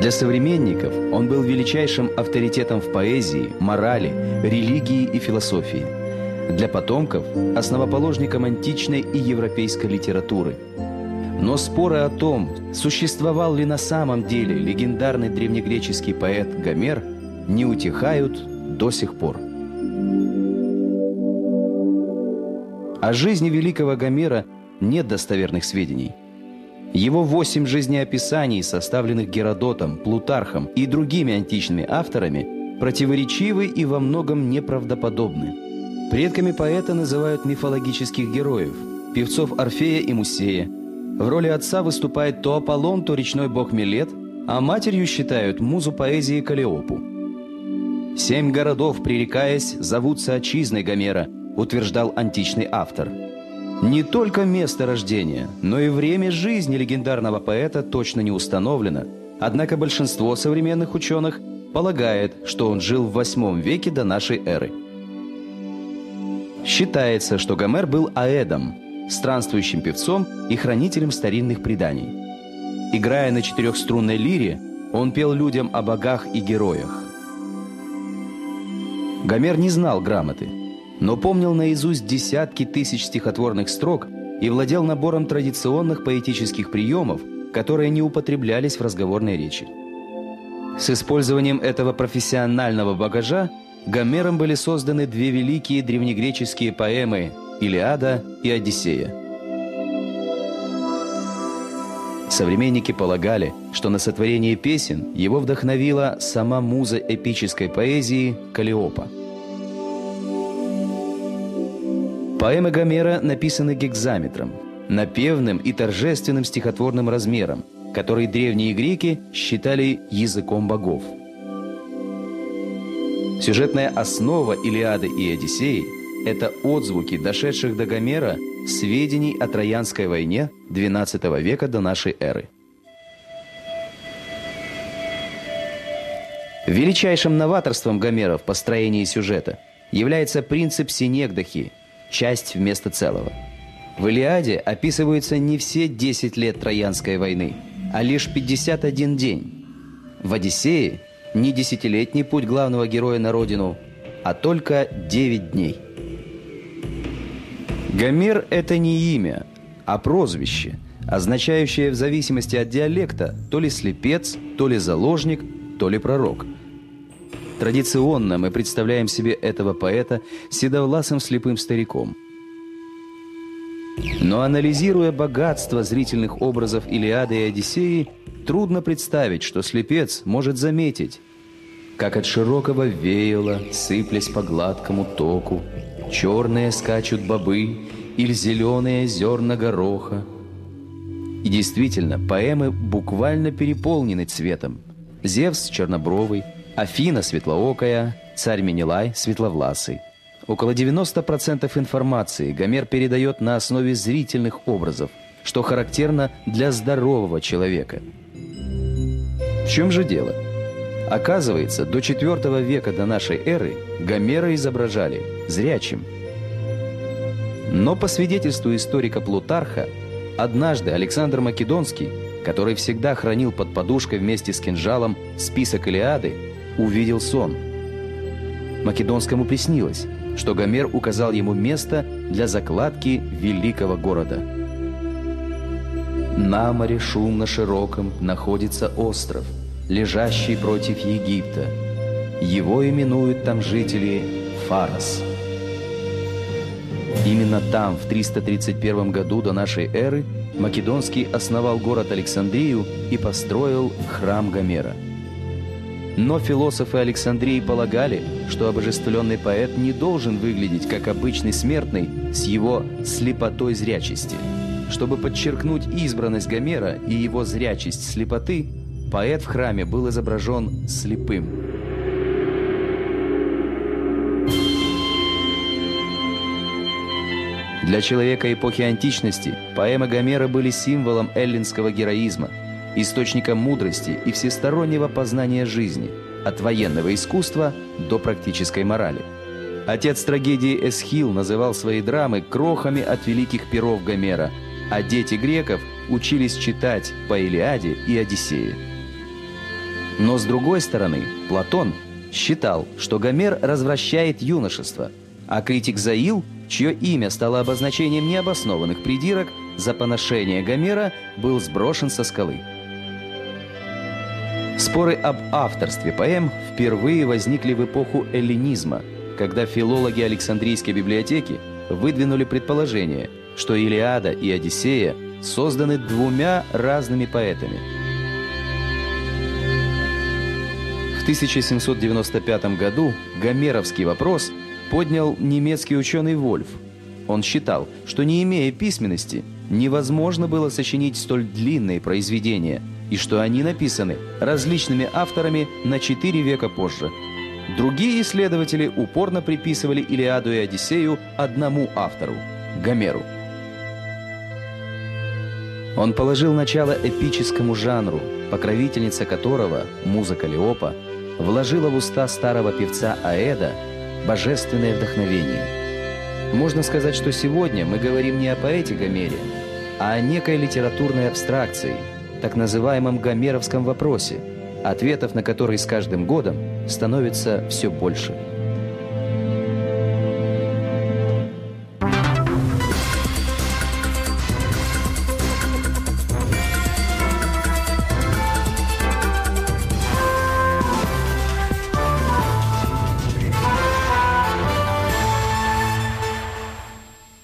Для современников он был величайшим авторитетом в поэзии, морали, религии и философии. Для потомков – основоположником античной и европейской литературы. Но споры о том, существовал ли на самом деле легендарный древнегреческий поэт Гомер, не утихают до сих пор. О жизни великого Гомера нет достоверных сведений. Его восемь жизнеописаний, составленных Геродотом, Плутархом и другими античными авторами, противоречивы и во многом неправдоподобны. Предками поэта называют мифологических героев, певцов Орфея и Мусея. В роли отца выступает то Аполлон, то речной бог Милет, а матерью считают музу поэзии Калиопу. «Семь городов, пререкаясь, зовутся отчизной Гомера», утверждал античный автор. Не только место рождения, но и время жизни легендарного поэта точно не установлено, однако большинство современных ученых полагает, что он жил в VIII веке до нашей эры. Считается, что Гомер был аэдом, странствующим певцом и хранителем старинных преданий. Играя на четырехструнной лире, он пел людям о богах и героях. Гомер не знал грамоты – но помнил наизусть десятки тысяч стихотворных строк и владел набором традиционных поэтических приемов, которые не употреблялись в разговорной речи. С использованием этого профессионального багажа Гомером были созданы две великие древнегреческие поэмы «Илиада» и «Одиссея». Современники полагали, что на сотворение песен его вдохновила сама муза эпической поэзии Калиопа – Поэмы Гомера написаны гекзаметром, напевным и торжественным стихотворным размером, который древние греки считали языком богов. Сюжетная основа Илиады и Одиссеи – это отзвуки, дошедших до Гомера, сведений о Троянской войне XII века до нашей эры. Величайшим новаторством Гомера в построении сюжета является принцип синегдахи – часть вместо целого. В «Илиаде» описываются не все 10 лет Троянской войны, а лишь 51 день. В «Одиссее» не десятилетний путь главного героя на родину, а только 9 дней. Гомер – это не имя, а прозвище, означающее в зависимости от диалекта то ли слепец, то ли заложник, то ли пророк – Традиционно мы представляем себе этого поэта седовласым слепым стариком. Но анализируя богатство зрительных образов Илиады и Одиссеи, трудно представить, что слепец может заметить, как от широкого веяла, сыплясь по гладкому току, черные скачут бобы или зеленые зерна гороха. И действительно, поэмы буквально переполнены цветом. Зевс чернобровый – Афина светлоокая, царь Менелай светловласый. Около 90% информации Гомер передает на основе зрительных образов, что характерно для здорового человека. В чем же дело? Оказывается, до IV века до нашей эры Гомера изображали зрячим. Но по свидетельству историка Плутарха, однажды Александр Македонский, который всегда хранил под подушкой вместе с кинжалом список Илиады, увидел сон. Македонскому приснилось, что Гомер указал ему место для закладки великого города. На море шумно широком находится остров, лежащий против Египта. Его именуют там жители Фарос. Именно там, в 331 году до нашей эры, Македонский основал город Александрию и построил храм Гомера – но философы Александрии полагали, что обожествленный поэт не должен выглядеть как обычный смертный с его слепотой зрячести. Чтобы подчеркнуть избранность Гомера и его зрячесть слепоты, поэт в храме был изображен слепым. Для человека эпохи античности поэмы Гомера были символом эллинского героизма – источником мудрости и всестороннего познания жизни, от военного искусства до практической морали. Отец трагедии Эсхил называл свои драмы крохами от великих перов Гомера, а дети греков учились читать по Илиаде и Одиссее. Но с другой стороны, Платон считал, что Гомер развращает юношество, а критик Заил, чье имя стало обозначением необоснованных придирок, за поношение Гомера был сброшен со скалы. Споры об авторстве поэм впервые возникли в эпоху эллинизма, когда филологи Александрийской библиотеки выдвинули предположение, что Илиада и Одиссея созданы двумя разными поэтами – В 1795 году гомеровский вопрос поднял немецкий ученый Вольф. Он считал, что не имея письменности, невозможно было сочинить столь длинные произведения, и что они написаны различными авторами на четыре века позже. Другие исследователи упорно приписывали Илиаду и Одиссею одному автору – Гомеру. Он положил начало эпическому жанру, покровительница которого, музыка Леопа, вложила в уста старого певца Аэда божественное вдохновение. Можно сказать, что сегодня мы говорим не о поэте Гомере, а о некой литературной абстракции, так называемом гомеровском вопросе, ответов на который с каждым годом становится все больше.